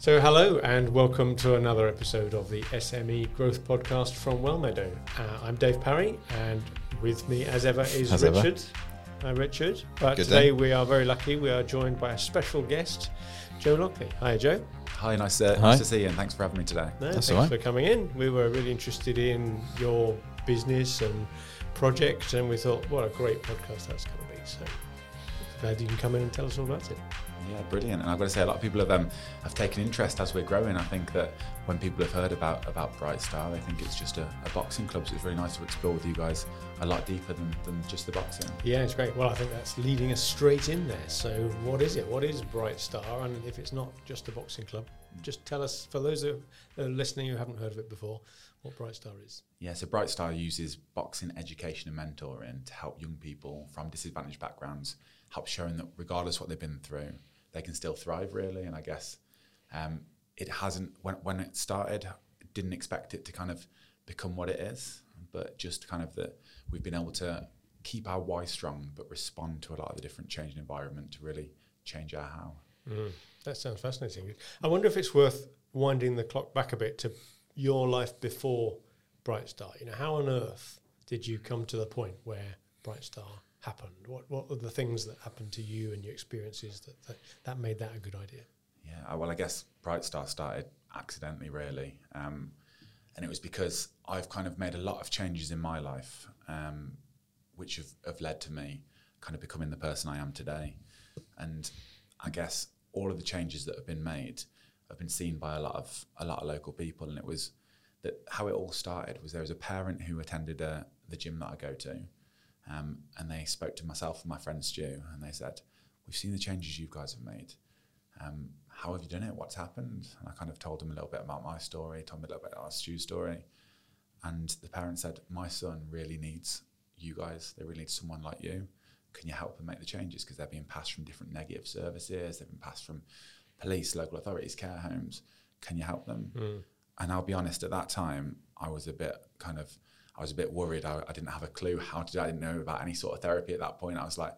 So, hello and welcome to another episode of the SME Growth Podcast from Wellmeadow. Uh, I'm Dave Parry, and with me, as ever, is As ever. Richard. Hi, Richard. But Good today day. we are very lucky. We are joined by a special guest, Joe Lockley. Hi, Joe. Hi, nice, uh, Hi. nice to see you, and thanks for having me today. No, That's thanks all right. for coming in. We were really interested in your business and project, and we thought, what a great podcast that's going to be. So, glad you can come in and tell us all about it. Yeah, brilliant. And I've got to say, a lot of people have um, have taken interest as we're growing. I think that when people have heard about about Bright Star, they think it's just a, a boxing club. So it's really nice to explore with you guys a lot deeper than, than just the boxing. Yeah, it's great. Well, I think that's leading us straight in there. So, what is it? What is Bright Star? And if it's not just a boxing club, just tell us, for those who are listening who haven't heard of it before, what Bright Star is. Yeah, so Bright Star uses boxing education and mentoring to help young people from disadvantaged backgrounds, help showing that regardless what they've been through, they can still thrive really. And I guess um, it hasn't when when it started, didn't expect it to kind of become what it is, but just kind of that we've been able to keep our why strong, but respond to a lot of the different changing environment to really change our how. Mm, that sounds fascinating. I wonder if it's worth winding the clock back a bit to your life before Bright Star. You know, how on earth did you come to the point where Bright Star happened? What What were the things that happened to you and your experiences that that, that made that a good idea? Yeah, uh, well, I guess Bright Star started accidentally, really. Um, and it was because I've kind of made a lot of changes in my life, um, which have, have led to me kind of becoming the person I am today. And I guess all of the changes that have been made have been seen by a lot of a lot of local people. And it was that how it all started was there was a parent who attended uh, the gym that I go to, um, and they spoke to myself and my friend Stu, and they said, "We've seen the changes you guys have made." um, how have you done it? What's happened? And I kind of told them a little bit about my story, told him a little bit about Stu's story. And the parents said, My son really needs you guys. They really need someone like you. Can you help them make the changes? Because they're being passed from different negative services, they've been passed from police, local authorities, care homes. Can you help them? And I'll be honest, at that time, I was a bit kind of, I was a bit worried. I, I didn't have a clue how to do. I didn't know about any sort of therapy at that point. I was like,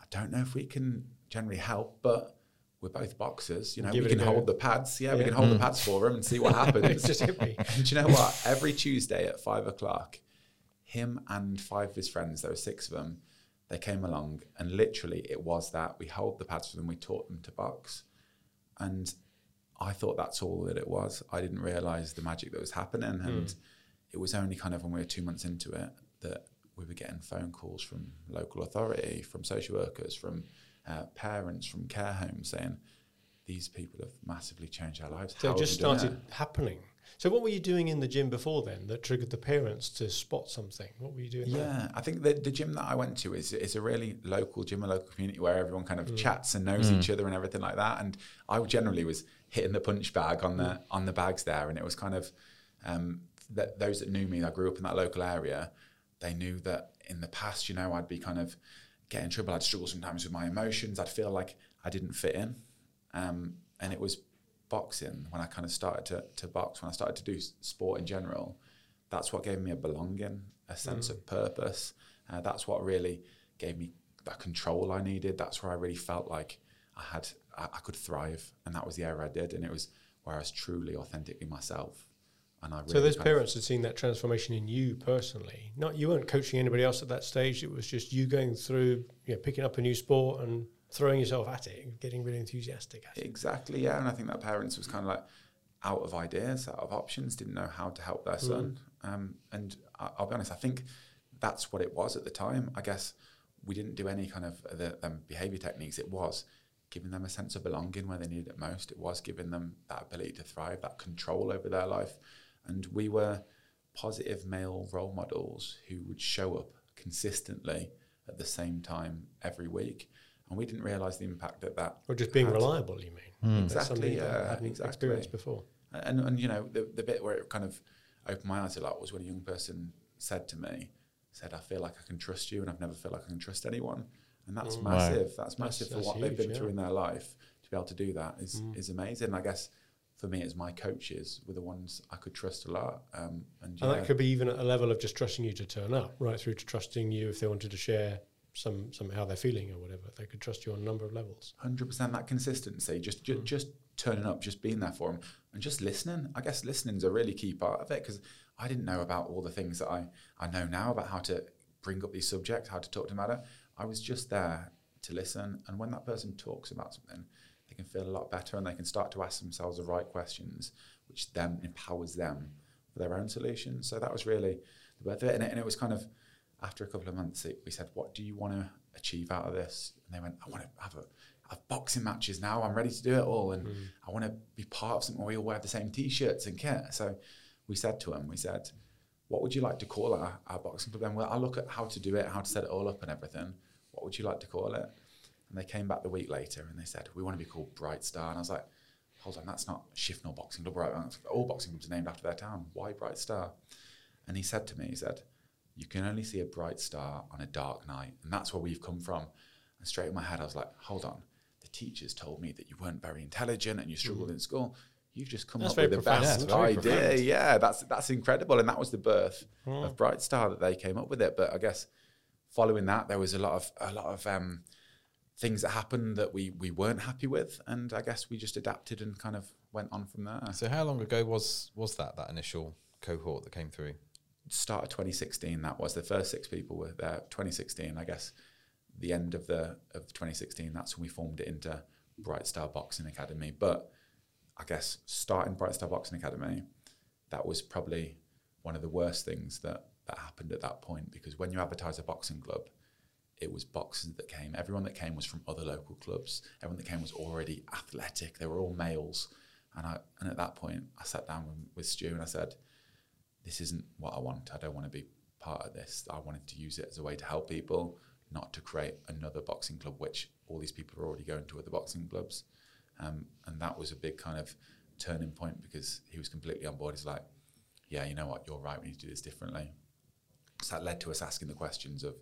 I don't know if we can generally help, but we're both boxers. You know, Give we can hold the pads. Yeah, we can hold the hmm. pads for him and see what happens. It's just hit me. and do you know what? Every Tuesday at five o'clock, him and five of his friends, there were six of them, they came along and literally it was that. We held the pads for them, we taught them to box. And I thought that's all that it was. I didn't realize the magic that was happening. And hmm. It was only kind of when we were two months into it that we were getting phone calls from local authority, from social workers, from uh, parents, from care homes saying, these people have massively changed our lives. It just started it?" happening. So what were you doing in the gym before then that triggered the parents to spot something? What were you doing? there? Yeah, I think the, the gym that I went to is is a really local gym, a local community where everyone kind of Mm. chats and knows each other and everything like that. And I generally was hitting the punch bag on Mm. the on the bags there, and it was kind of um, that those that knew me, I grew up in that local area. They knew that in the past, you know, I'd be kind of getting in trouble. I'd struggle sometimes with my emotions. I'd feel like I didn't fit in, um, and it was boxing when I kind of started to to box when I started to do sport in general that's what gave me a belonging, a sense of purpose. Uh, that's what really gave me that control I needed. That's where I really felt like I had, I, I could thrive, and that was the area I did, and it was where I was truly, authentically myself. And I really So those parents had seen that transformation in you personally. Not you weren't coaching anybody else at that stage. It was just you going through, you know, picking up a new sport and throwing yourself at it and getting really enthusiastic at it. Exactly, yeah. And I think that parents was kind of like out of ideas, out of options, didn't know how to help their son. Um, and I, I'll be honest, I think that's what it was at the time. I guess we didn't do any kind of the um, behavior techniques. It was giving them a sense of belonging where they needed it most. It was giving them that ability to thrive, that control over their life. And we were positive male role models who would show up consistently at the same time every week. And we didn't realize the impact that that Or just being had. reliable, you mean? That's Exactly, something that I yeah, hadn't exactly. experienced before. And and you know the the bit where it kind of opened my eyes a lot was when a young person said to me, said, "I feel like I can trust you, and I've never felt like I can trust anyone." And that's Mm. Wow. massive. That's massive that's for what they've been yeah. through in their life. To be able to do that is Mm. is amazing. I guess for me, it's my coaches were the ones I could trust a lot. Um, and And that could be even at a level of just trusting you to turn up, right through to trusting you if they wanted to share some some how they're feeling or whatever. They could trust you on a number of levels. Hundred percent that consistency, just just, just turning up, just being there for them, and just listening. I guess listening is a really key part of it because I didn't know about all the things that I I know now about how to bring up these subjects, how to talk to matter. I was just there to listen, and when that person talks about something, they can feel a lot better, and they can start to ask themselves the right questions, which then empowers them for their own solutions. So that was really the birth of it, and it, and it was kind of after a couple of months, it, we said, "What do you want to achieve out of this?" And they went, "I want to have a have boxing matches now. I'm ready to do it all, and mm. I want to be part of something where we all wear the same t-shirts and kit." So we said to them, we said, "What would you like to call our, our boxing club?" Then well, I'll look at how to do it, how to set it all up, and everything. What would you like to call it? And they came back the week later and they said, "We want to be called Bright Star." And I was like, "Hold on, that's not Shifnal Boxing Club, right? All boxing clubs are named after their town. Why Bright Star?" And he said to me, he said you can only see a bright star on a dark night. And that's where we've come from. And straight in my head, I was like, hold on. The teachers told me that you weren't very intelligent and you struggled mm. in school. You've just come that's up with the best yeah, idea. Profound. Yeah, that's that's incredible. And that was the birth mm. of Bright Star that they came up with it. But I guess following that, there was a lot of a lot of um, things that happened that we we weren't happy with, and I guess we just adapted and kind of went on from there. So how long ago was was that that initial cohort that came through? start of 2016 that was the first six people were there 2016 i guess the end of the of 2016 that's when we formed it into bright star boxing academy but i guess starting bright star boxing academy that was probably one of the worst things that that happened at that point because when you advertise a boxing club it was boxers that came everyone that came was from other local clubs everyone that came was already athletic they were all males and i and at that point i sat down with, stu and i said this isn't what I want. I don't want to be part of this. I wanted to use it as a way to help people, not to create another boxing club, which all these people are already going to other boxing clubs. Um, and that was a big kind of turning point because he was completely on board. He's like, yeah, you know what, you're right, we need to do this differently. So that led to us asking the questions of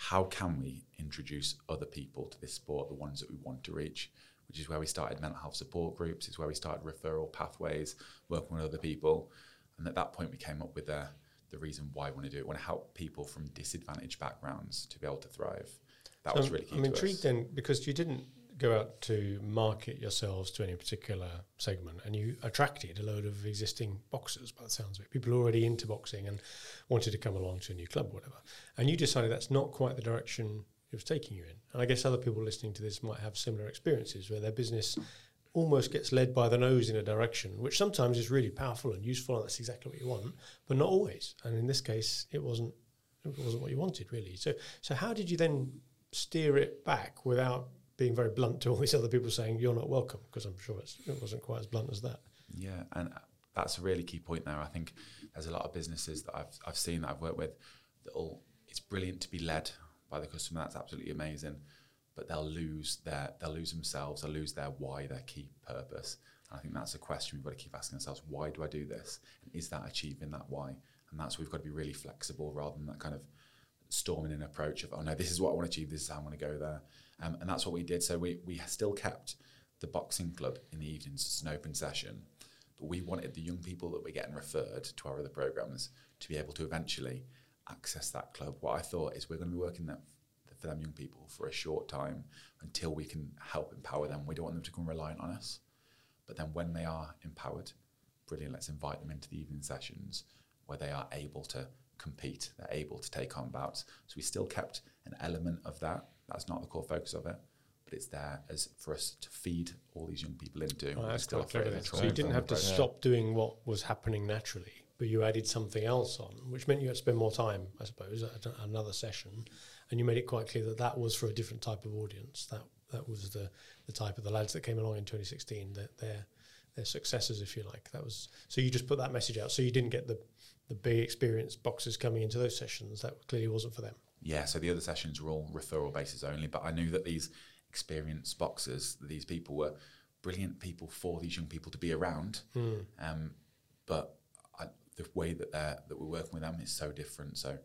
how can we introduce other people to this sport, the ones that we want to reach, which is where we started mental health support groups, is where we started referral pathways, working with other people. And at that point, we came up with the, the reason why we want to do it. We want to help people from disadvantaged backgrounds to be able to thrive. That so was really key. I'm intrigued us. then because you didn't go out to market yourselves to any particular segment and you attracted a load of existing boxers by the sounds of it people already into boxing and wanted to come along to a new club whatever and you decided that's not quite the direction it was taking you in and i guess other people listening to this might have similar experiences where their business almost gets led by the nose in a direction, which sometimes is really powerful and useful, and that's exactly what you want, but not always. And in this case, it wasn't it wasn't what you wanted really. So so how did you then steer it back without being very blunt to all these other people saying you're not welcome? Because I'm sure it wasn't quite as blunt as that. Yeah, and that's a really key point there. I think there's a lot of businesses that I've I've seen that I've worked with that all it's brilliant to be led by the customer. That's absolutely amazing but they'll lose their they'll lose themselves, they'll lose their why, their key purpose. And I think that's a question we've got to keep asking ourselves: Why do I do this? And is that achieving that why? And that's we've got to be really flexible rather than that kind of storming an approach of oh no, this is what I want to achieve, this is how I want to go there. Um, and that's what we did. So we we still kept the boxing club in the evenings as an open session, but we wanted the young people that were getting referred to our other programs to be able to eventually access that club. What I thought is we're going to be working that for them young people for a short time until we can help empower them. We don't want them to become reliant on us. But then when they are empowered, brilliant, let's invite them into the evening sessions where they are able to compete, they're able to take on bouts. So we still kept an element of that. That's not the core focus of it, but it's there as for us to feed all these young people into. Oh, that's quite clever. So you didn't have to stop doing what was happening naturally, but you added something else on, which meant you had to spend more time, I suppose, at another session and you made it quite clear that that was for a different type of audience. That that was the the type of the lads that came along in 2016. That their their successors, if you like. That was so you just put that message out. So you didn't get the the big experienced boxes coming into those sessions. That clearly wasn't for them. Yeah. So the other sessions were all referral basis only. But I knew that these experienced boxers, these people were brilliant people for these young people to be around. Mm. Um, but I, the way that they're that we're working with them is so different. So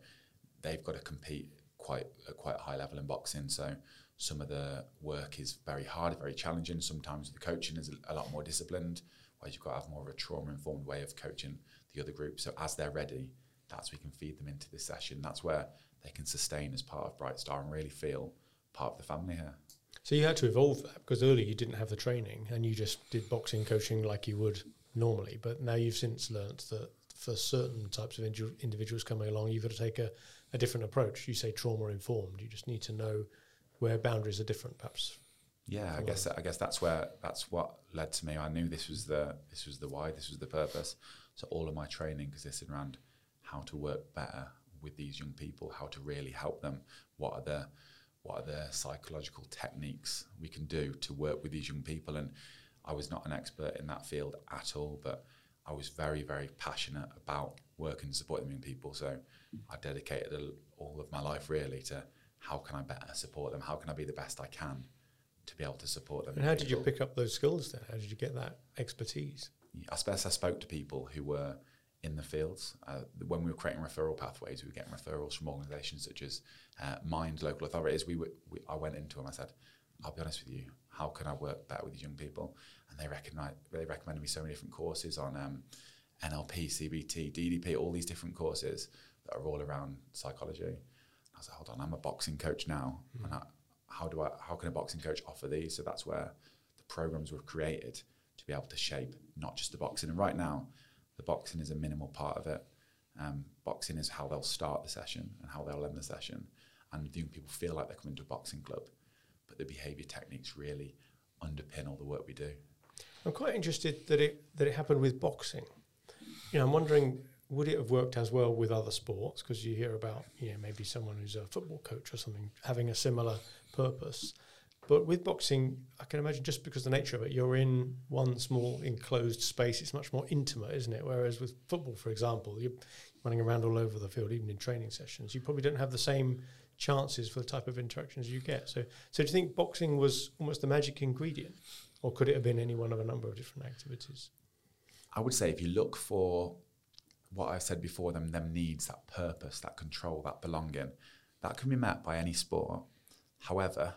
they've got to compete quite at quite a high level in boxing. So some of the work is very hard, very challenging. Sometimes the coaching is a, lot more disciplined, whereas you've got to have more of a trauma informed way of coaching the other group. So as they're ready, that's we can feed them into this session. That's where they can sustain as part of Bright Star and really feel part of the family here. So you had to evolve that because earlier you didn't have the training and you just did boxing coaching like you would normally. But now you've since learnt that for certain types of indi- individuals coming along, you've got to take a, a different approach. You say trauma informed. You just need to know where boundaries are different, perhaps. Yeah, I guess I guess that's where that's what led to me. I knew this was the this was the why, this was the purpose. So all of my training consisted around how to work better with these young people, how to really help them. What are the what are the psychological techniques we can do to work with these young people? And I was not an expert in that field at all, but I was very, very passionate about working to support the young people. So I dedicated a, all of my life really to how can I better support them? How can I be the best I can to be able to support them? And how did you pick up those skills then? How did you get that expertise? I suppose I spoke to people who were in the fields. Uh, when we were creating referral pathways, we were getting referrals from organisations such as uh, Mind local authorities. We, were, we, I went into them. I said, "I'll be honest with you. How can I work better with these young people?" And they recommend they recommended me so many different courses on um, NLP, CBT, DDP, all these different courses that are all around psychology. I was like, "Hold on, I'm a boxing coach now, mm. and I, how do I? How can a boxing coach offer these?" So that's where the programs were created to be able to shape not just the boxing. And right now, the boxing is a minimal part of it. Um, boxing is how they'll start the session and how they'll end the session. And the young people feel like they're coming to a boxing club, but the behaviour techniques really underpin all the work we do. I'm quite interested that it that it happened with boxing. You know, I'm wondering would it have worked as well with other sports? Because you hear about you know maybe someone who's a football coach or something having a similar purpose. But with boxing, I can imagine just because the nature of it, you're in one small enclosed space. It's much more intimate, isn't it? Whereas with football, for example, you're running around all over the field, even in training sessions. You probably don't have the same chances for the type of interactions you get. So, so do you think boxing was almost the magic ingredient, or could it have been any one of a number of different activities? I would say if you look for what I said before, them them needs, that purpose, that control, that belonging, that can be met by any sport. However,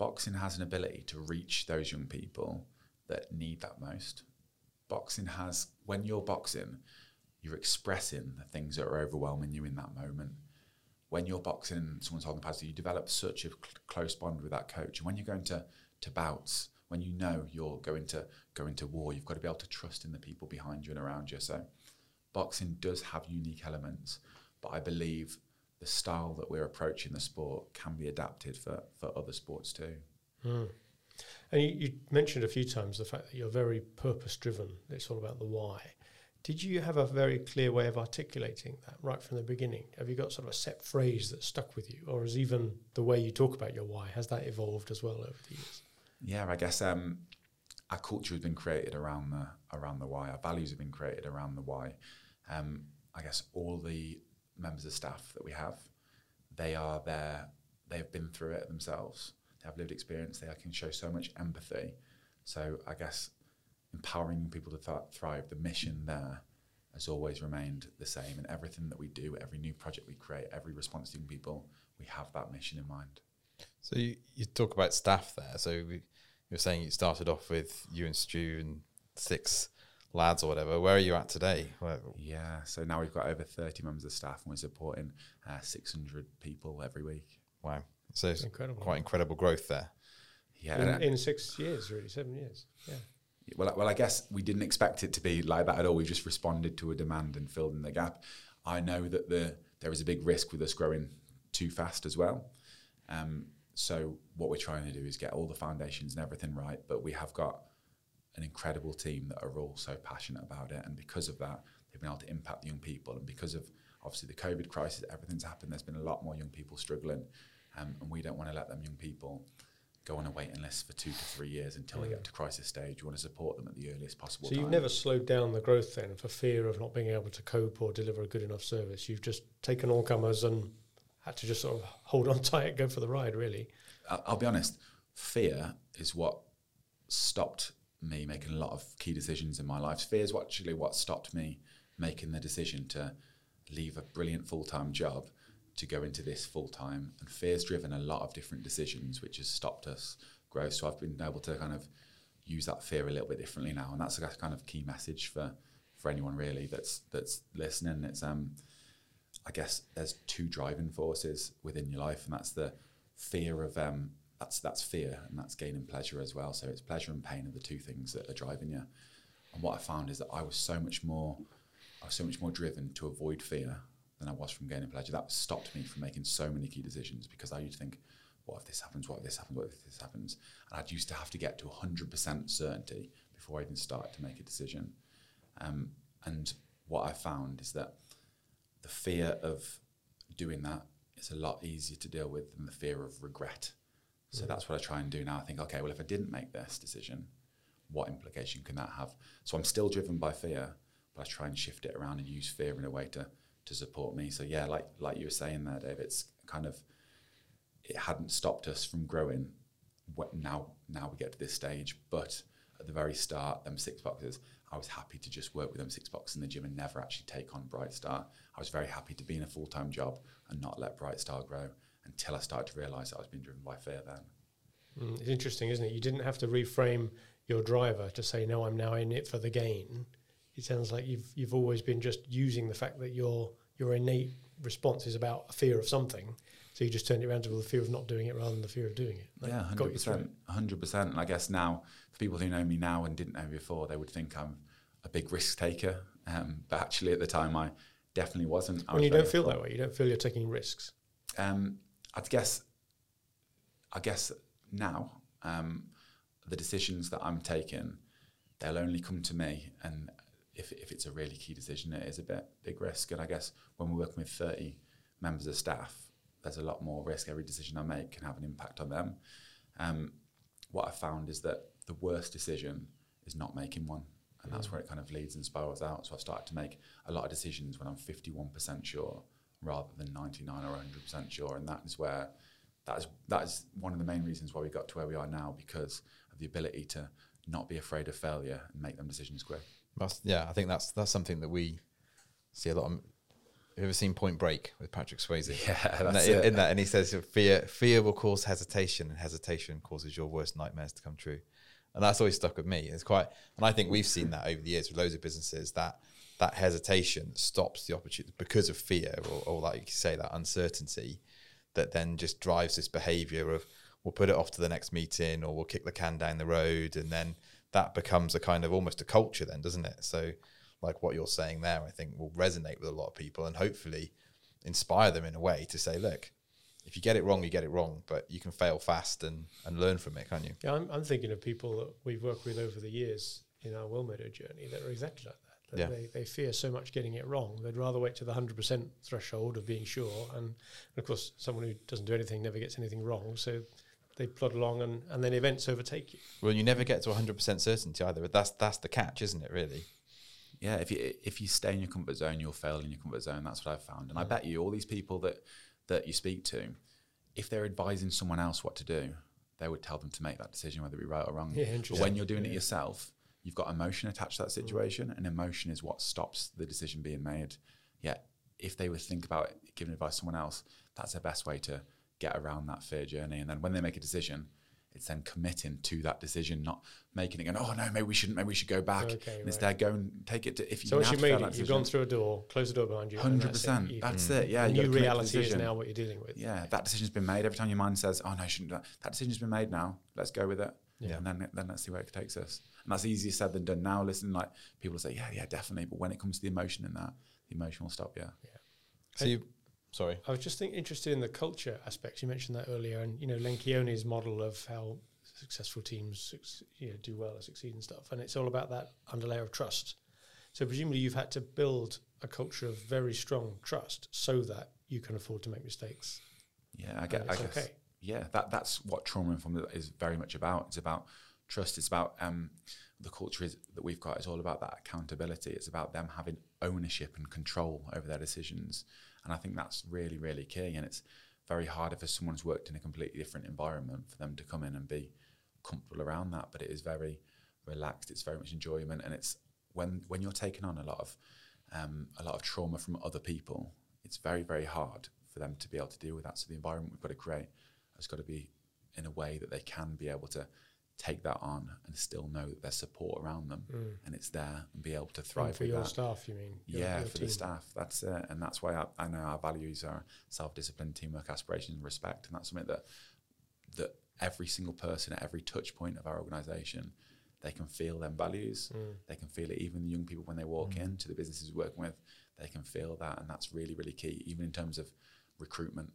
boxing has an ability to reach those young people that need that most. Boxing has, when you're boxing, you're expressing the things that are overwhelming you in that moment. When you're boxing, someone's holding the pads, you develop such a cl- close bond with that coach. And when you're going to, to bouts, when you know you're going to go into war, you've got to be able to trust in the people behind you and around you. So, boxing does have unique elements, but I believe the style that we're approaching the sport can be adapted for, for other sports too. Mm. And you, you, mentioned a few times the fact that you're very purpose driven. It's all about the why. Did you have a very clear way of articulating that right from the beginning? Have you got sort of a set phrase that stuck with you, or is even the way you talk about your why has that evolved as well over the years? Yeah, I guess um, our culture has been created around the around the why. Our values have been created around the why. Um, I guess all the members of staff that we have, they are there, they've been through it themselves, they have lived experience, they can show so much empathy. So I guess empowering people to th- thrive, the mission there has always remained the same. And everything that we do, every new project we create, every response to people, we have that mission in mind. So you, you talk about staff there. So we, you're saying you started off with you and Stu and six lads or whatever. Where are you at today? Where? Yeah, so now we've got over 30 members of staff and we're supporting uh, 600 people every week. Wow. So it's incredible. quite incredible growth there. Yeah. In, in, six years, really, seven years. Yeah. Well, well, I guess we didn't expect it to be like that at all. We just responded to a demand and filled in the gap. I know that the there is a big risk with us growing too fast as well. Um, so what we're trying to do is get all the foundations and everything right, but we have got an incredible team that are all so passionate about it. And because of that, they've been able to impact young people. And because of obviously the COVID crisis, everything's happened. There's been a lot more young people struggling. Um, and we don't want to let them young people go on a waiting list for two to three years until they get to crisis stage. We want to support them at the earliest possible so time. you've never slowed down the growth then for fear of not being able to cope or deliver a good enough service. You've just taken all comers and had to just sort of hold on tight, go for the ride, really. I'll, I'll be honest. Fear is what stopped me making a lot of key decisions in my life. Fear is actually what stopped me making the decision to leave a brilliant full time job to go into this full time. And fear's driven a lot of different decisions, which has stopped us grow. So I've been able to kind of use that fear a little bit differently now, and that's a kind of key message for for anyone really that's that's listening. It's um I guess there's two driving forces within your life, and that's the fear of um, that's that's fear, and that's gaining pleasure as well. So it's pleasure and pain are the two things that are driving you. And what I found is that I was so much more, I was so much more driven to avoid fear than I was from gaining pleasure. That stopped me from making so many key decisions because I used to think, what if this happens? What if this happens? What if this happens? And I'd used to have to get to 100% certainty before I even started to make a decision. Um, and what I found is that the fear of doing that is a lot easier to deal with than the fear of regret. So that's what I try and do now. I think, okay, well, if I didn't make this decision, what implication can that have? So I'm still driven by fear, but I try and shift it around and use fear in a way to to support me. So yeah, like like you were saying there, Dave, it's kind of it hadn't stopped us from growing. Now now we get to this stage, but at the very start, them six boxes, I was happy to just work with them six boxes in the gym and never actually take on Bright Star. I was very happy to be in a full time job and not let Bright Star grow until I started to realise that I was being driven by fear then. Mm, it's interesting, isn't it? You didn't have to reframe your driver to say, "No, I'm now in it for the gain." It sounds like you've you've always been just using the fact that your your innate response is about a fear of something, so you just turned it around to the fear of not doing it rather than the fear of doing it. That yeah, hundred you through percent, hundred percent. And I guess now, for people who know me now and didn't know me before, they would think I'm a big risk taker. Um, but actually, at the time, I definitely wasn't. I When was you don't feel that way, you don't feel you're taking risks. Um, I guess, I guess now um, the decisions that I'm taking, they'll only come to me, and if if it's a really key decision, it is a bit big risk. And I guess when we're working with 30 members of staff, there's a lot more risk. Every decision I make can have an impact on them. Um, what I found is that the worst decision is not making one. And that's where it kind of leads and spirals out. So I've started to make a lot of decisions when I'm 51% sure rather than 99 or 100% sure. And that is where that is, that is one of the main reasons why we got to where we are now because of the ability to not be afraid of failure and make them decisions quick. That's, yeah, I think that's that's something that we see a lot. Of, have you ever seen Point Break with Patrick Swayze? Yeah, in, that, in that, and he says fear fear will cause hesitation, and hesitation causes your worst nightmares to come true. And that's always stuck with me. It's quite, and I think we've seen that over the years with loads of businesses that that hesitation stops the opportunity because of fear or, or like you say that uncertainty that then just drives this behavior of we'll put it off to the next meeting or we'll kick the can down the road. And then that becomes a kind of almost a culture then doesn't it? So like what you're saying there i think will resonate with a lot of people and hopefully inspire them in a way to say look if you get it wrong you get it wrong but you can fail fast and and learn from it can't you? Yeah, I'm, I'm thinking of people that we've worked with over the years in our Wellmeadow journey that are exactly like that. That Yeah. they, they fear so much getting it wrong. They'd rather wait to the 100% threshold of being sure. And, and of course, someone who doesn't do anything never gets anything wrong. So they plod along and, and then events overtake you. well you never get to 100% certainty either but that's that's the catch isn't it really Yeah, if you if you stay in your comfort zone, you'll fail in your comfort zone. That's what I've found. And I mm. bet you all these people that that you speak to, if they're advising someone else what to do, they would tell them to make that decision, whether it be right or wrong. Yeah, but when you're doing it yourself, you've got emotion attached to that mm. situation, and emotion is what stops the decision being made. Yeah, if they would think about giving advice to someone else, that's the best way to get around that fear journey. And then when they make a decision, it's then committing to that decision, not making it going, oh no, maybe we shouldn't, maybe we should go back. Okay, And right. Instead, go and take it to if you So once you to made it, you've gone through a door, close the door behind you. and Hundred that's it. That's it. Yeah, the new commit to the reality is now what you're dealing with. Yeah, that decision's been made. Every time your mind says, "Oh no, I shouldn't," do that that decision's been made now. Let's go with it. Yeah. And then then let's see where it takes us. And that's easier said than done. Now, listen, like people say, "Yeah, yeah, definitely," but when it comes to the emotion in that, the emotion will stop Yeah. Yeah. so you sorry I was just think, interested in the culture aspects. You mentioned that earlier, and you know Lencioni's model of how successful teams you know, do well and succeed and stuff, and it's all about that underlayer of trust. So presumably you've had to build a culture of very strong trust so that you can afford to make mistakes. Yeah, I get. And I guess. okay. Yeah, that that's what trauma informed is very much about. It's about trust. It's about um, the culture is, that we've got. It's all about that accountability. It's about them having ownership and control over their decisions. And I think that's really, really key. And it's very hard if someone's worked in a completely different environment for them to come in and be comfortable around that. But it is very relaxed. It's very much enjoyment, and it's when when you're taking on a lot of um, a lot of trauma from other people, it's very very hard for them to be able to deal with that. So the environment we've got to create has got to be in a way that they can be able to take that on and still know that there's support around them Mm. and it's there and be able to And thrive for with your that. staff, you mean? Your- yeah, your for team. the staff. That's it. And that's why I, I know our values are self-discipline, teamwork, aspiration, and respect. And that's something that that every single person at every touch point of our organisation, they can feel them values. Mm. They can feel it. Even the young people when they walk into the businesses we're working with, they can feel that, and that's really, really key. Even in terms of recruitment,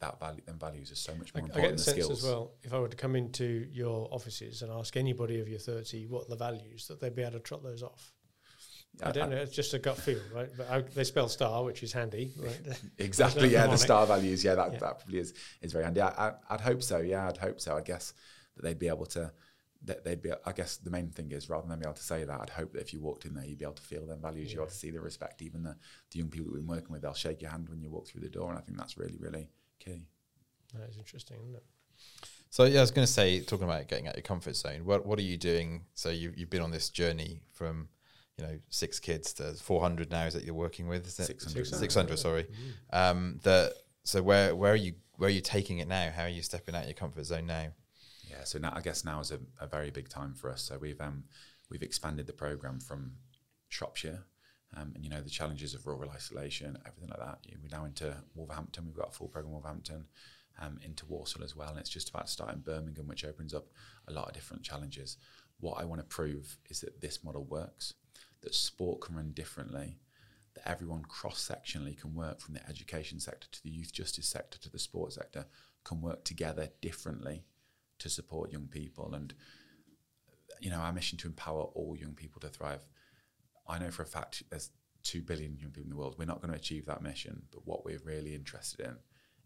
that value, them values are so much more I important get the than sense skills. as well. If I were to come into your offices and ask anybody of your thirty what are the values, that they'd be able to trot those off. I don't know. It's just a gut feel, right? But I, they spell star, which is handy, right? Exactly. Yeah, the star values. Yeah, that, Yeah. that probably is is very handy. I, I, I'd hope so. Yeah, I'd hope so. I guess that they'd be able to. That they'd be. I guess the main thing is rather than be able to say that, I'd hope that if you walked in there, you'd be able to feel them values. You'd be able to see the respect. Even the, the young people that we've been working with, they'll shake your hand when you walk through the door, and I think that's really, really key. that is interesting, isn't it? So yeah, I was going to say, talking about getting out your comfort zone. What what are you doing? So you you've been on this journey from, you know, six kids to four hundred now. Is that you're working with? Is it 600. Six hundred. Sorry. Um. The so where where are you where are you taking it now? How are you stepping out of your comfort zone now? Yeah, so now I guess now is a, a very big time for us. So we've um, we've expanded the program from Shropshire, um, and you know the challenges of rural isolation, everything like that. We're now into Wolverhampton. We've got a full program Wolverhampton, um, into Walsall as well, and it's just about starting Birmingham, which opens up a lot of different challenges. What I want to prove is that this model works, that sport can run differently, that everyone cross sectionally can work from the education sector to the youth justice sector to the sports sector, can work together differently to support young people. And, you know, our mission to empower all young people to thrive. I know for a fact there's 2 billion young people in the world. We're not going to achieve that mission, but what we're really interested in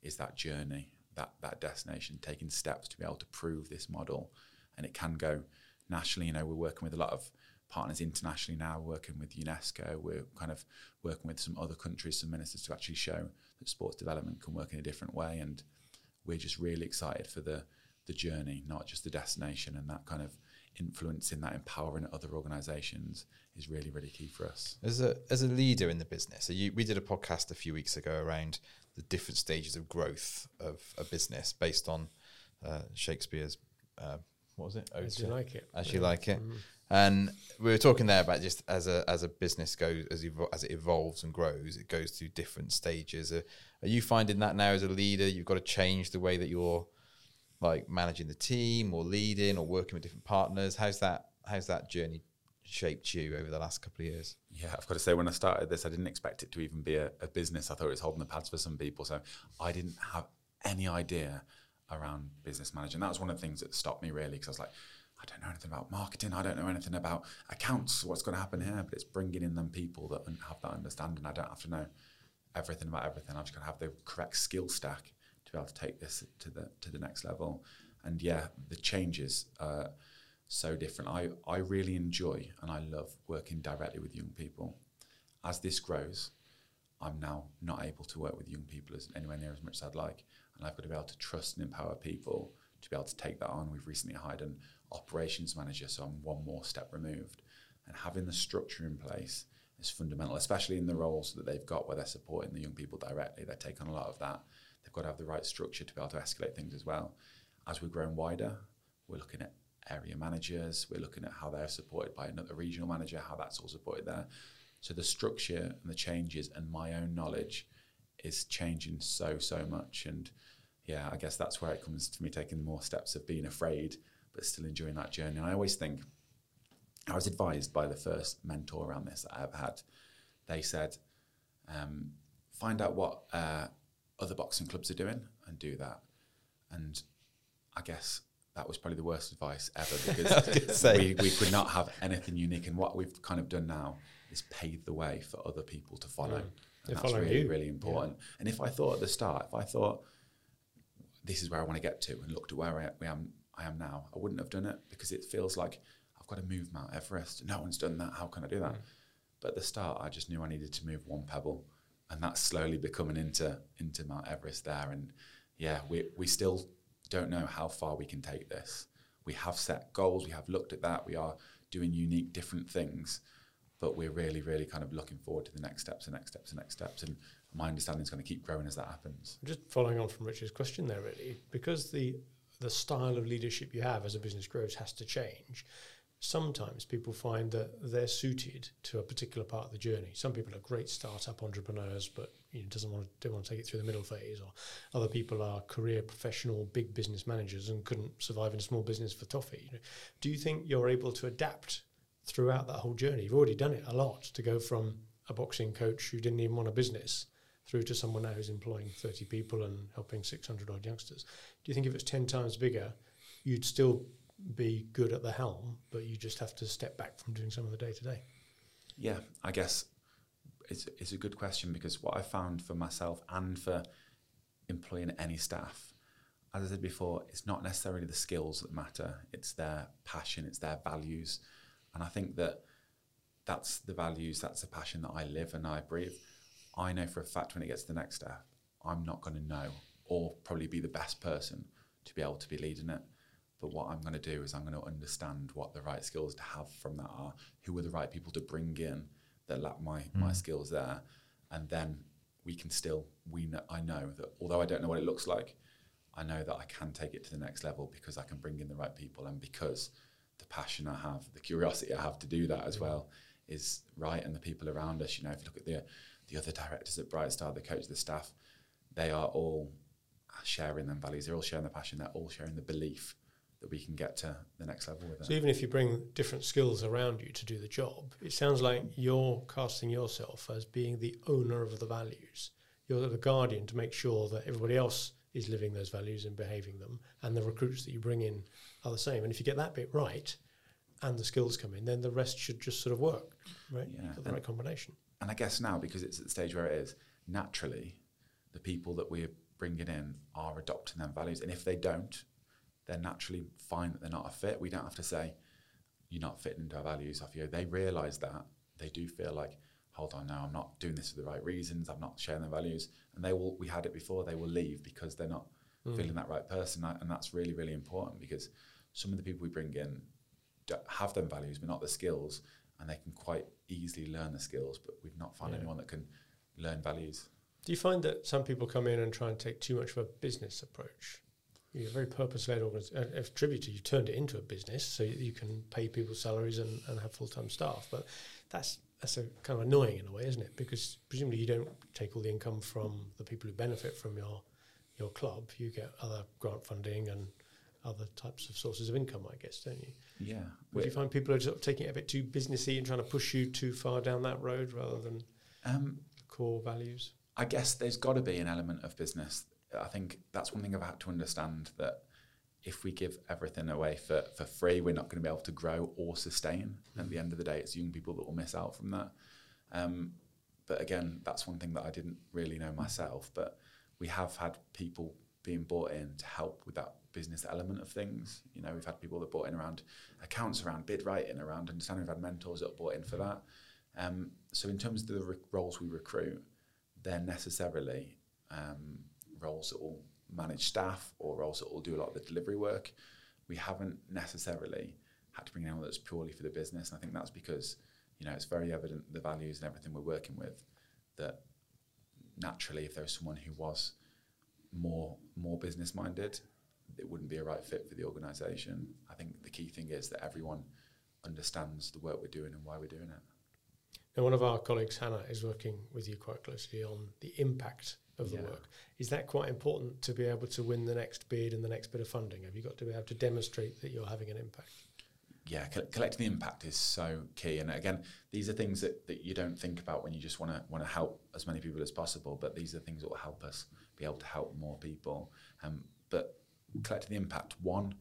is that journey, that, that destination, taking steps to be able to prove this model. And it can go nationally. You know, we're working with a lot of partners internationally now, working with UNESCO. We're kind of working with some other countries, some ministers to actually show that sports development can work in a different way. And we're just really excited for the the journey, not just the destination, and that kind of influencing that empowering other organisations is really really key for us. As a as a leader in the business, so you, we did a podcast a few weeks ago around the different stages of growth of a business based on uh, Shakespeare's uh, what was it? Ode As you like it. as you Yeah. like it. Mhm. And we were talking there about just as a as a business goes as evo- as it evolves and grows, it goes through different stages. Are, are you finding that now as a leader, you've got to change the way that you're like managing the team or leading or working with different partners? How's that how's that journey shaped you over the last couple of years? Yeah, I've got to say, when I started this, I didn't expect it to even be a, a business. I thought it was holding the pads for some people. So I didn't have any idea around business management. That was one of the things that stopped me really because I was like, I don't know anything about marketing. I don't know anything about accounts. What's going to happen here? But it's bringing in them people that have that understanding. I don't have to know everything about everything. I've just got to have the correct skill stack to be able to take this to the to the next level. And yeah, the changes are so different. I, I really enjoy and I love working directly with young people. As this grows, I'm now not able to work with young people as anywhere near as much as I'd like. And I've got to be able to trust and empower people to be able to take that on. We've recently hired an operations manager, so I'm one more step removed. And having the structure in place is fundamental, especially in the roles that they've got where they're supporting the young people directly. They take on a lot of that. They've got to have the right structure to be able to escalate things as well. As we're growing wider, we're looking at area managers, we're looking at how they're supported by another regional manager, how that's all supported there. So the structure and the changes and my own knowledge is changing so, so much. And yeah, I guess that's where it comes to me taking more steps of being afraid, but still enjoying that journey. And I always think I was advised by the first mentor around this that I ever had. They said, um, find out what uh, other boxing clubs are doing and do that. And I guess that was probably the worst advice ever because we, we could not have anything unique. And what we've kind of done now is paved the way for other people to follow. Mm. And They're that's following really, you. really important. And if I thought at the start, if I thought this is where I want to get to and looked at where I, I am I am now, I wouldn't have done it because it feels like I've got to move Mount Everest. No one's done that. How can I do that? But at the start, I just knew I needed to move one pebble, and that's slowly becoming into into Mount Everest there. And yeah, we we still don't know how far we can take this. We have set goals. We have looked at that. We are doing unique, different things, but we're really, really kind of looking forward to the next steps, the next steps, the next steps. And my understanding is going to keep growing as that happens. Just following on from Richard's question there, really, because the the style of leadership you have as a business grows has to change. Sometimes people find that they're suited to a particular part of the journey. Some people are great startup entrepreneurs, but you know, doesn't want to don't want to take it through the middle phase. Or other people are career professional, big business managers and couldn't survive in a small business for toffee. You know, do you think you're able to adapt throughout that whole journey? You've already done it a lot to go from a boxing coach who didn't even want a business through to someone now who's employing 30 people and helping 600 odd youngsters. Do you think if it's 10 times bigger, you'd still be good at the helm, but you just have to step back from doing some of the day to day? Yeah, I guess it's, it's a good question because what I found for myself and for employing any staff, as I said before, it's not necessarily the skills that matter, it's their passion, it's their values. And I think that that's the values, that's the passion that I live and I breathe. I know for a fact when it gets to the next step, I'm not going to know or probably be the best person to be able to be leading it. But what I'm going to do is I'm going to understand what the right skills to have from that are, who are the right people to bring in that lack my mm. my skills there, and then we can still we know, I know that although I don't know what it looks like, I know that I can take it to the next level because I can bring in the right people and because the passion I have, the curiosity I have to do that as mm. well is right, and the people around us. You know, if you look at the the other directors at Bright Star, the coach, the staff, they are all sharing them values. They're all sharing the passion. They're all sharing the belief that we can get to the next level with it. So even if you bring different skills around you to do the job, it sounds like you're casting yourself as being the owner of the values. You're the guardian to make sure that everybody else is living those values and behaving them, and the recruits that you bring in are the same. And if you get that bit right, and the skills come in, then the rest should just sort of work, right? Yeah, the right combination. And I guess now, because it's at the stage where it is, naturally, the people that we're bringing in are adopting them values. And if they don't, they're naturally fine that they're not a fit. We don't have to say, you're not fitting into our values off you. They realise that. They do feel like, hold on now, I'm not doing this for the right reasons. I'm not sharing their values. And they will, we had it before, they will leave because they're not mm. feeling that right person. And that's really, really important because some of the people we bring in have them values, but not the skills. And they can quite easily learn the skills, but we've not found yeah. anyone that can learn values. Do you find that some people come in and try and take too much of a business approach? You're a very purpose-led organization. If Tributor, you've turned it into a business, so you can pay people salaries and, and have full-time staff. But that's that's a kind of annoying in a way, isn't it? Because presumably you don't take all the income from the people who benefit from your your club. You get other grant funding and other types of sources of income, I guess, don't you? Yeah. Would you find people are sort of taking it a bit too businessy and trying to push you too far down that road rather than um, core values? I guess there's got to be an element of business I think that's one thing I've had to understand that if we give everything away for, for free, we're not going to be able to grow or sustain. At the end of the day, it's young people that will miss out from that. Um, but again, that's one thing that I didn't really know myself. But we have had people being brought in to help with that business element of things. You know, we've had people that brought in around accounts, around bid writing, around understanding. We've had mentors that brought in for that. Um, so in terms of the roles we recruit, they're necessarily um, roles that will manage staff or roles that will do a lot of the delivery work. We haven't necessarily had to bring anyone that's purely for the business. And I think that's because, you know, it's very evident the values and everything we're working with that naturally if there was someone who was more more business minded, it wouldn't be a right fit for the organisation. I think the key thing is that everyone understands the work we're doing and why we're doing it. Now, one of our colleagues, Hannah, is working with you quite closely on the impact of the yeah. work. Is that quite important to be able to win the next bid and the next bit of funding? Have you got to be able to demonstrate that you're having an impact? Yeah, co- collecting the impact is so key. And again, these are things that, that you don't think about when you just want to want to help as many people as possible. But these are things that will help us be able to help more people. Um, but collecting the impact, one,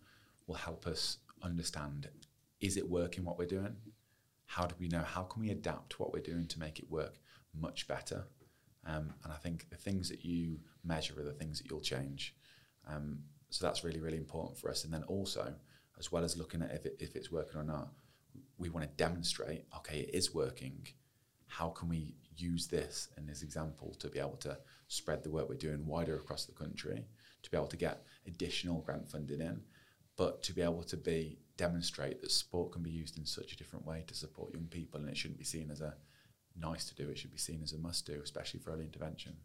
will help us understand is it working what we're doing? How do we know? How can we adapt what we're doing to make it work much better? Um, and I think the things that you measure are the things that you'll change. Um, so that's really, really important for us. And then also, as well as looking at if, it, if it's working or not, we want to demonstrate, okay, it is working. How can we use this in this example to be able to spread the work we're doing wider across the country, to be able to get additional grant funding in, but to be able to be demonstrate that sport can be used in such a different way to support young people and it shouldn't be seen as a nice to do. It should be seen as a must do, especially for early intervention.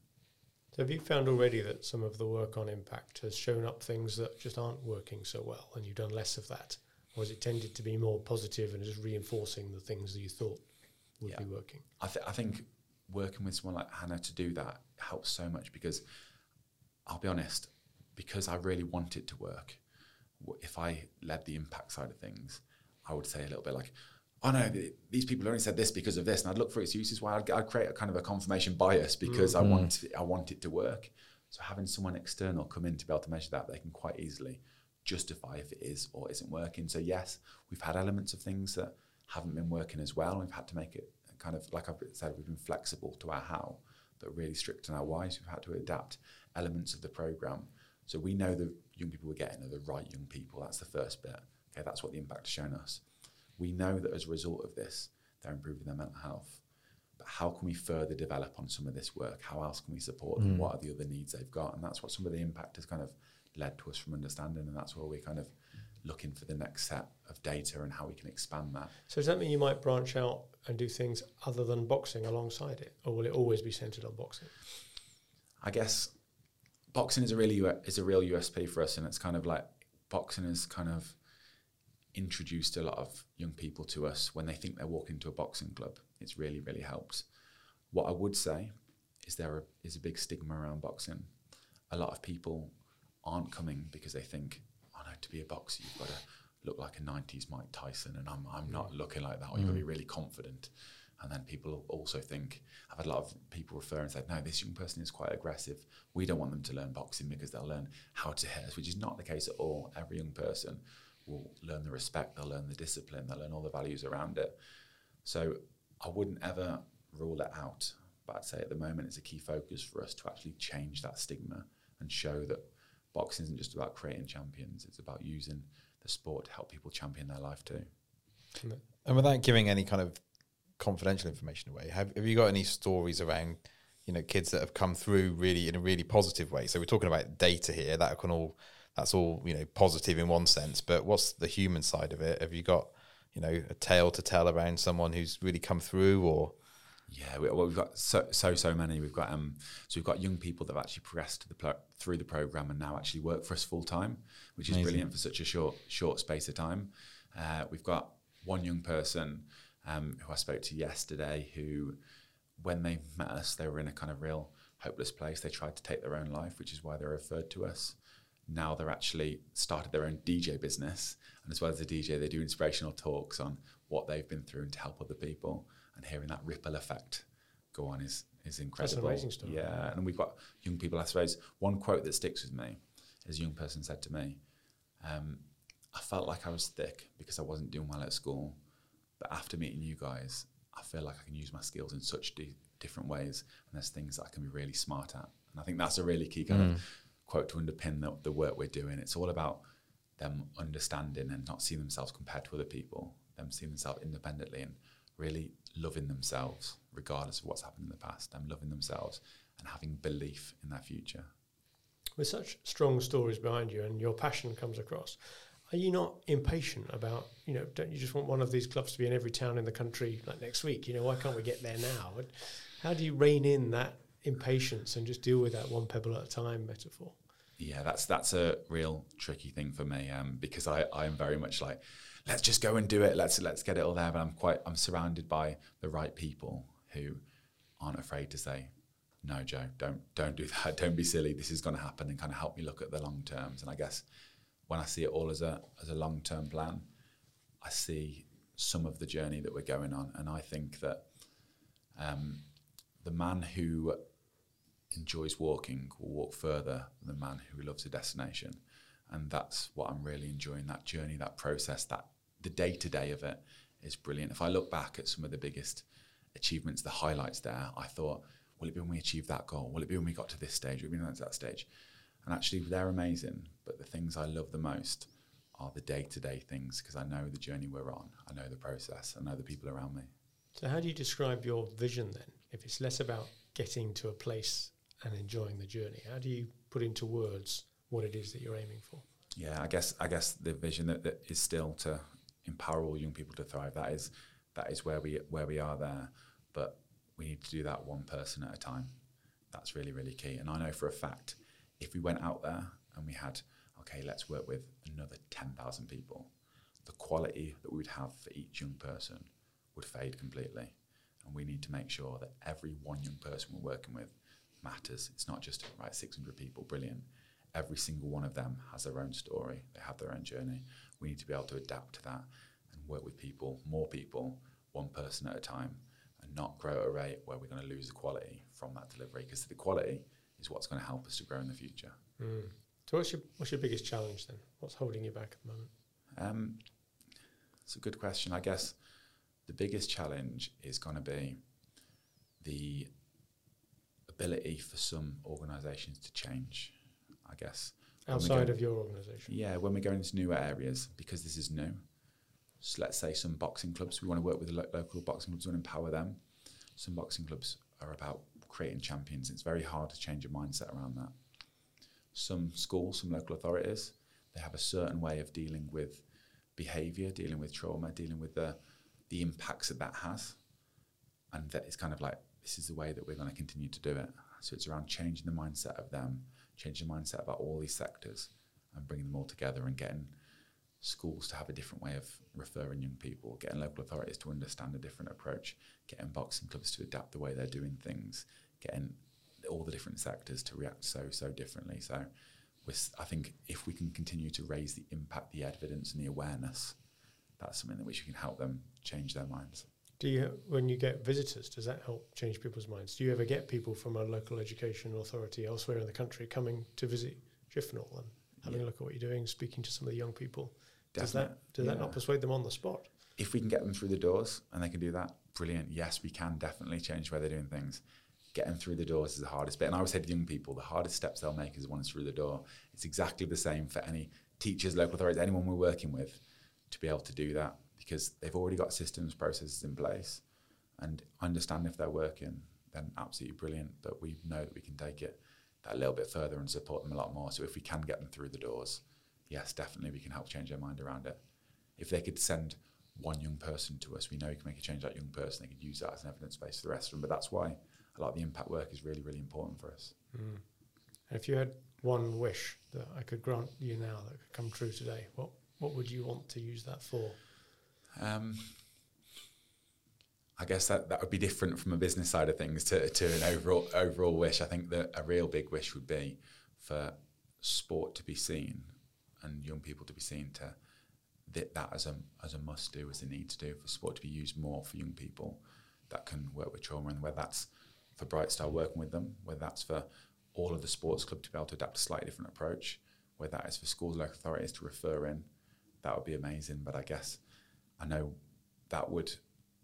So have you found already that some of the work on impact has shown up things that just aren't working so well, and you've done less of that, or has it tended to be more positive and just reinforcing the things that you thought would Yeah. be working? I, th- I think working with someone like Hannah to do that helps so much because I'll be honest, because I really want it to work. If I led the impact side of things, I would say a little bit like, "Oh no, these people only said this because of this," and I'd look for excuses why I'd, I'd create a kind of a confirmation bias because I mm-hmm. want I want it to work. So having someone external come in to be able to measure that, they can quite easily justify if it is or isn't working. So yes, we've had elements of things that haven't been working as well. We've had to make it kind of like I've said, we've been flexible to our how, but really strict on our why. So we've had to adapt elements of the program. So we know the young people we're getting are the right young people. That's the first bit. Okay, that's what the impact has shown us. We know that as a result of this, they're improving their mental health. But how can we further develop on some of this work? How else can we support them? Mm. What are the other needs they've got? And that's what some of the impact has kind of led to us from understanding. And that's where we're kind of looking for the next set of data and how we can expand that. So does that mean you might branch out and do things other than boxing alongside it, or will it always be centered on boxing? I guess boxing is a really is a real USP for us, and it's kind of like boxing is kind of introduced a lot of young people to us when they think they're walking to a boxing club. It's really really helped. What I would say is there are, is a big stigma around boxing. A lot of people aren't coming because they think, oh no, to be a boxer you've got to look like a '90s Mike Tyson, and I'm I'm not mm. looking like that. Or you've got to be mm. really confident. And then people also think, I've had a lot of people refer and say, no, this young person is quite aggressive. We don't want them to learn boxing because they'll learn how to hit us, which is not the case at all. Every young person will learn the respect, they'll learn the discipline, they'll learn all the values around it. So I wouldn't ever rule it out. But I'd say at the moment it's a key focus for us to actually change that stigma and show that boxing isn't just about creating champions, it's about using the sport to help people champion their life too. And without giving any kind of confidential information away, have, have you got any stories around, you know, kids that have come through really in a really positive way? So we're talking about data here. That can all that's all you know positive in one sense. But what's the human side of it? Have you got you know a tale to tell around someone who's really come through, or Yeah, we, well, we've got so so so many. We've got um, so we've got young people that have actually progressed to the pro- through the program and now actually work for us full time, which is brilliant for such a short short space of time. Uh, we've got one young person um, who I spoke to yesterday who, when they met us, they were in a kind of real hopeless place. They tried to take their own life, which is why they're referred to us. Now they're actually started their own DJ business, and as well as a DJ, they do inspirational talks on what they've been through and to help other people. And hearing that ripple effect go on is is incredible. That's amazing story. Yeah, and we've got young people. I suppose one quote that sticks with me is a young person said to me, um, "I felt like I was thick because I wasn't doing well at school, but after meeting you guys, I feel like I can use my skills in such di- different ways, and there's things that I can be really smart at." And I think that's a really key kind of quote to underpin the, the work we're doing. It's all about them understanding and not seeing themselves compared to other people, them seeing themselves independently and really loving themselves regardless of what's happened in the past, them loving themselves and having belief in their future. With such strong stories behind you and your passion comes across, are you not impatient about, you know, don't you just want one of these clubs to be in every town in the country like next week? You know, why can't we get there now? How do you rein in that impatience and just deal with that one pebble at a time metaphor? Yeah, that's that's a real tricky thing for me um, because I I'm very much like let's just go and do it. Let's let's get it all there. But I'm quite I'm surrounded by the right people who aren't afraid to say no, Joe, don't don't do that. Don't be silly. This is going to happen, and kind of help me look at the long terms. And I guess when I see it all as a as a long term plan, I see some of the journey that we're going on, and I think that um, the man who enjoys walking will walk further than the man who loves a destination. And that's what I'm really enjoying that journey, that process, that the day to day of it is brilliant. If I look back at some of the biggest achievements, the highlights there, I thought, will it be when we achieve that goal? Will it be when we got to this stage? Will it be when we got to that stage? And actually, they're amazing. But the things I love the most are the day to day things because I know the journey we're on, I know the process, I know the people around me. So, how do you describe your vision then? If it's less about getting to a place and enjoying the journey, how do you put into words what it is that you're aiming for? yeah, I guess I guess the vision that, that is still to empower all young people to thrive. That is that is where we where we are there, but we need to do that one person at a time. That's really, really key. And I know for a fact, if we went out there and we had, okay, let's work with another 10,000 people, the quality that we would have for each young person would fade completely. And we need to make sure that every one young person we're working with matters. It's not just, right, 600 people, brilliant. Every single one of them has their own story, they have their own journey. We need to be able to adapt to that and work with people, more people, one person at a time, and not grow at a rate where we're going to lose the quality from that delivery because the quality is what's going to help us to grow in the future. Mm. So, what's your what's your biggest challenge then? What's holding you back at the moment? Um, it's a good question. I guess the biggest challenge is going to be the ability for some organisations to change. I guess outside of your organisation. Yeah, when we go into newer areas because this is new. So let's say some boxing clubs. We want to work with lo- local boxing clubs and empower them. Some boxing clubs are about creating champions. It's very hard to change your mindset around that. Some schools, some local authorities, they have a certain way of dealing with behaviour, dealing with trauma, dealing with the the impacts that that has, and that it's kind of like this is the way that we're going to continue to do it. So it's around changing the mindset of them, changing the mindset about all these sectors, and bringing them all together and getting schools to have a different way of referring young people, getting local authorities to understand a different approach, getting boxing clubs to adapt the way they're doing things, getting all the different sectors to react so so differently. So, I think if we can continue to raise the impact, the evidence, and the awareness, that's something that which can help them change their minds. Do you, when you get visitors, does that help change people's minds? Do you ever get people from a local education authority elsewhere in the country coming to visit Shifnal and having yeah. a look at what you're doing, speaking to some of the young people? Does that does yeah. that not persuade them on the spot? If we can get them through the doors and they can do that, brilliant. Yes, we can definitely change where they're doing things. Getting through the doors is the hardest bit. And I always say to young people, the hardest steps they'll make is once through the door. It's exactly the same for any teachers, local authorities, anyone we're working with, to be able to do that because they've already got systems, processes in place and understand if they're working, then absolutely brilliant. But we know that we can take it that little bit further and support them a lot more. So if we can get them through the doors, yes, definitely we can help change their mind around it. If they could send one young person to us, we know we can make a change that young person. They could use that as an evidence base for the rest of them. But that's why a lot of the impact work is really, really important for us. Mm. If you had one wish that I could grant you now that could come true today, what what would you want to use that for? Um, I guess that, that would be different from a business side of things to, to an overall overall wish. I think that a real big wish would be for sport to be seen and young people to be seen to that, that as a as a must do, as a need to do for sport to be used more for young people that can work with trauma and whether that's for Brightstar working with them, whether that's for all of the sports club to be able to adapt a slightly different approach, whether that is for schools local authorities to refer in, that would be amazing. But I guess I know that would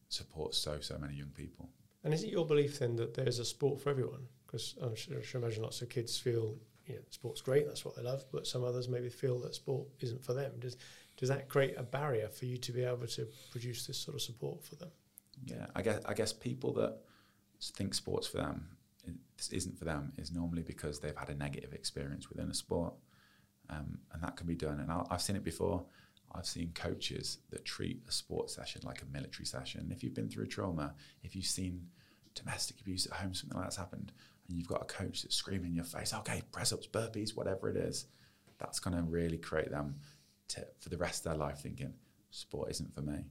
support so so many young people. And is it your belief then that there's a sport for everyone? Because I'm sure, I should imagine lots of kids feel you know, sport's great, that's what they love, but some others maybe feel that sport isn't for them. Does does that create a barrier for you to be able to produce this sort of support for them? Yeah, I guess I guess people that think sports for them this isn't for them is normally because they've had a negative experience within a sport, um, and that can be done. And i have seen it before. I've seen coaches that treat a sports session like a military session. If you've been through trauma, if you've seen domestic abuse at home, something like that's happened, and you've got a coach that's screaming in your face, okay, press ups, burpees, whatever it is, that's going to really create them to, for the rest of their life thinking, sport isn't for me.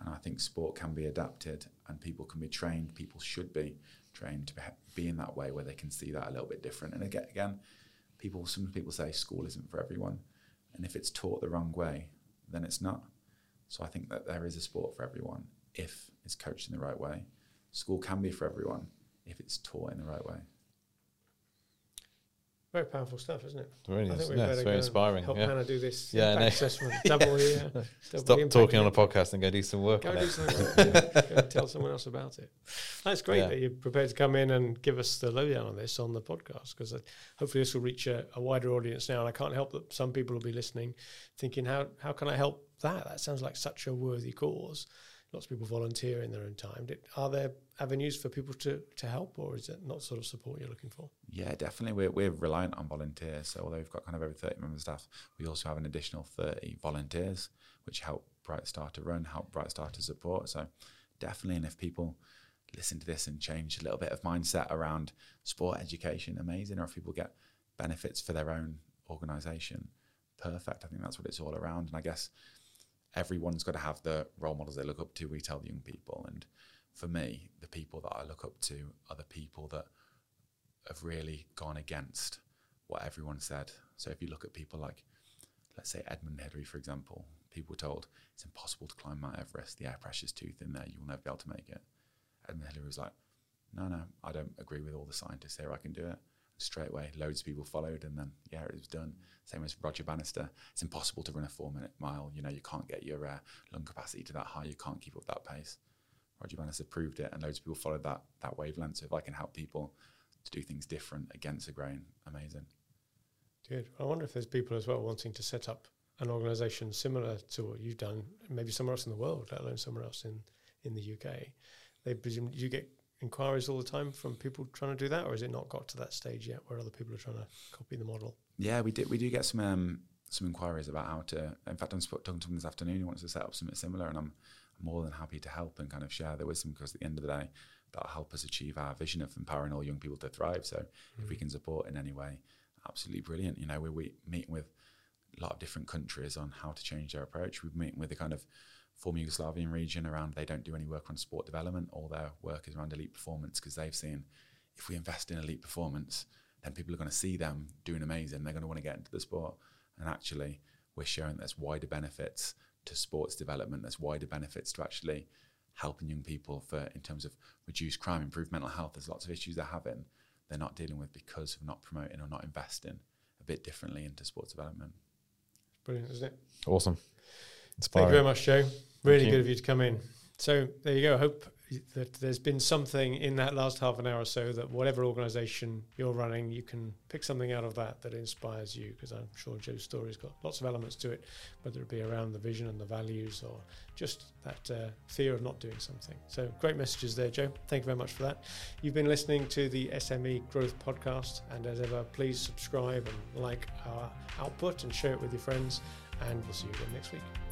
And I think sport can be adapted and people can be trained, people should be trained to be in that way where they can see that a little bit different. And again, again people, some people say school isn't for everyone. And if it's taught the wrong way, then it's not. So I think that there is a sport for everyone if it's coached in the right way. School can be for everyone if it's taught in the right way. Very powerful stuff, isn't it? Really I think yeah, it's very inspiring. Help yeah. Hannah do this yeah, no. assessment. Double, yeah. Stop talking on a podcast and go do some work. Go do some work. yeah. go tell someone else about it. That's great yeah. that you're prepared to come in and give us the lowdown on this on the podcast because uh, hopefully this will reach a, a, wider audience now. And I can't help that some people will be listening, thinking, "How how can I help that? That sounds like such a worthy cause." Lots of people volunteer in their own time. Did, are there avenues for people to, to help, or is it not sort of support you're looking for? Yeah, definitely. We're, we're reliant on volunteers. So although we've got kind of over 30 members of staff, we also have an additional 30 volunteers, which help Brightstar to run, help Brightstar to support. So definitely, and if people listen to this and change a little bit of mindset around sport education, amazing. Or if people get benefits for their own organisation, perfect. I think that's what it's all around. And I guess everyone's got to have the role models they look up to. We tell the young people, and for me, the people that I look up to are the people that have really gone against what everyone said. So if you look at people like, let's say Edmund Hillary, for example, people were told it's impossible to climb Mount Everest. The air pressure's too thin there. You will never be able to make it. Edmund Hillary was like, no, no, I don't agree with all the scientists here. I can do it. Straight away, loads of people followed, and then yeah, it was done. Same as Roger Bannister. It's impossible to run a four-minute mile. You know, you can't get your uh, lung capacity to that high. You can't keep up that pace. Roger Bannister proved it, and loads of people followed that that wavelength. So if I can help people to do things different against the grain, amazing. Good. I wonder if there's people as well wanting to set up an organisation similar to what you've done, maybe somewhere else in the world, let alone somewhere else in in the UK. They presume you get inquiries all the time from people trying to do that, or has it not got to that stage yet where other people are trying to copy the model? Yeah, we did. We do get some um, some inquiries about how to. In fact, I'm talking to him this afternoon. He wants to set up something similar, and I'm, more than happy to help and kind of share the wisdom because at the end of the day, that'll help us achieve our vision of empowering all young people to thrive. So, mm-hmm. if we mm. can support in any way, absolutely brilliant. You know, we're we meeting with a lot of different countries on how to change their approach. We're meeting with the kind of former Yugoslavian region around they don't do any work on sport development. All their work is around elite performance because they've seen if we invest in elite performance, then people are going to see them doing amazing. They're going to want to get into the sport. And actually, we're showing there's wider benefits to sports development. There's wider benefits to actually helping young people for in terms of reduce crime, improve mental health. There's lots of issues they're having they're not dealing with because of not promoting or not investing a bit differently into sports development. Brilliant, isn't it? Awesome. Inspiring. Thank you very much, Joe. Really good of you to come in. So there you go. I hope that there's been something in that last half an hour or so that whatever organization you're running, you can pick something out of that that inspires you. Because I'm sure Joe's story's got lots of elements to it, whether it be around the vision and the values or just that uh, fear of not doing something. So great messages there, Joe. Thank you very much for that. You've been listening to the SME Growth Podcast. And as ever, please subscribe and like our output and share it with your friends. And we'll see you again next week.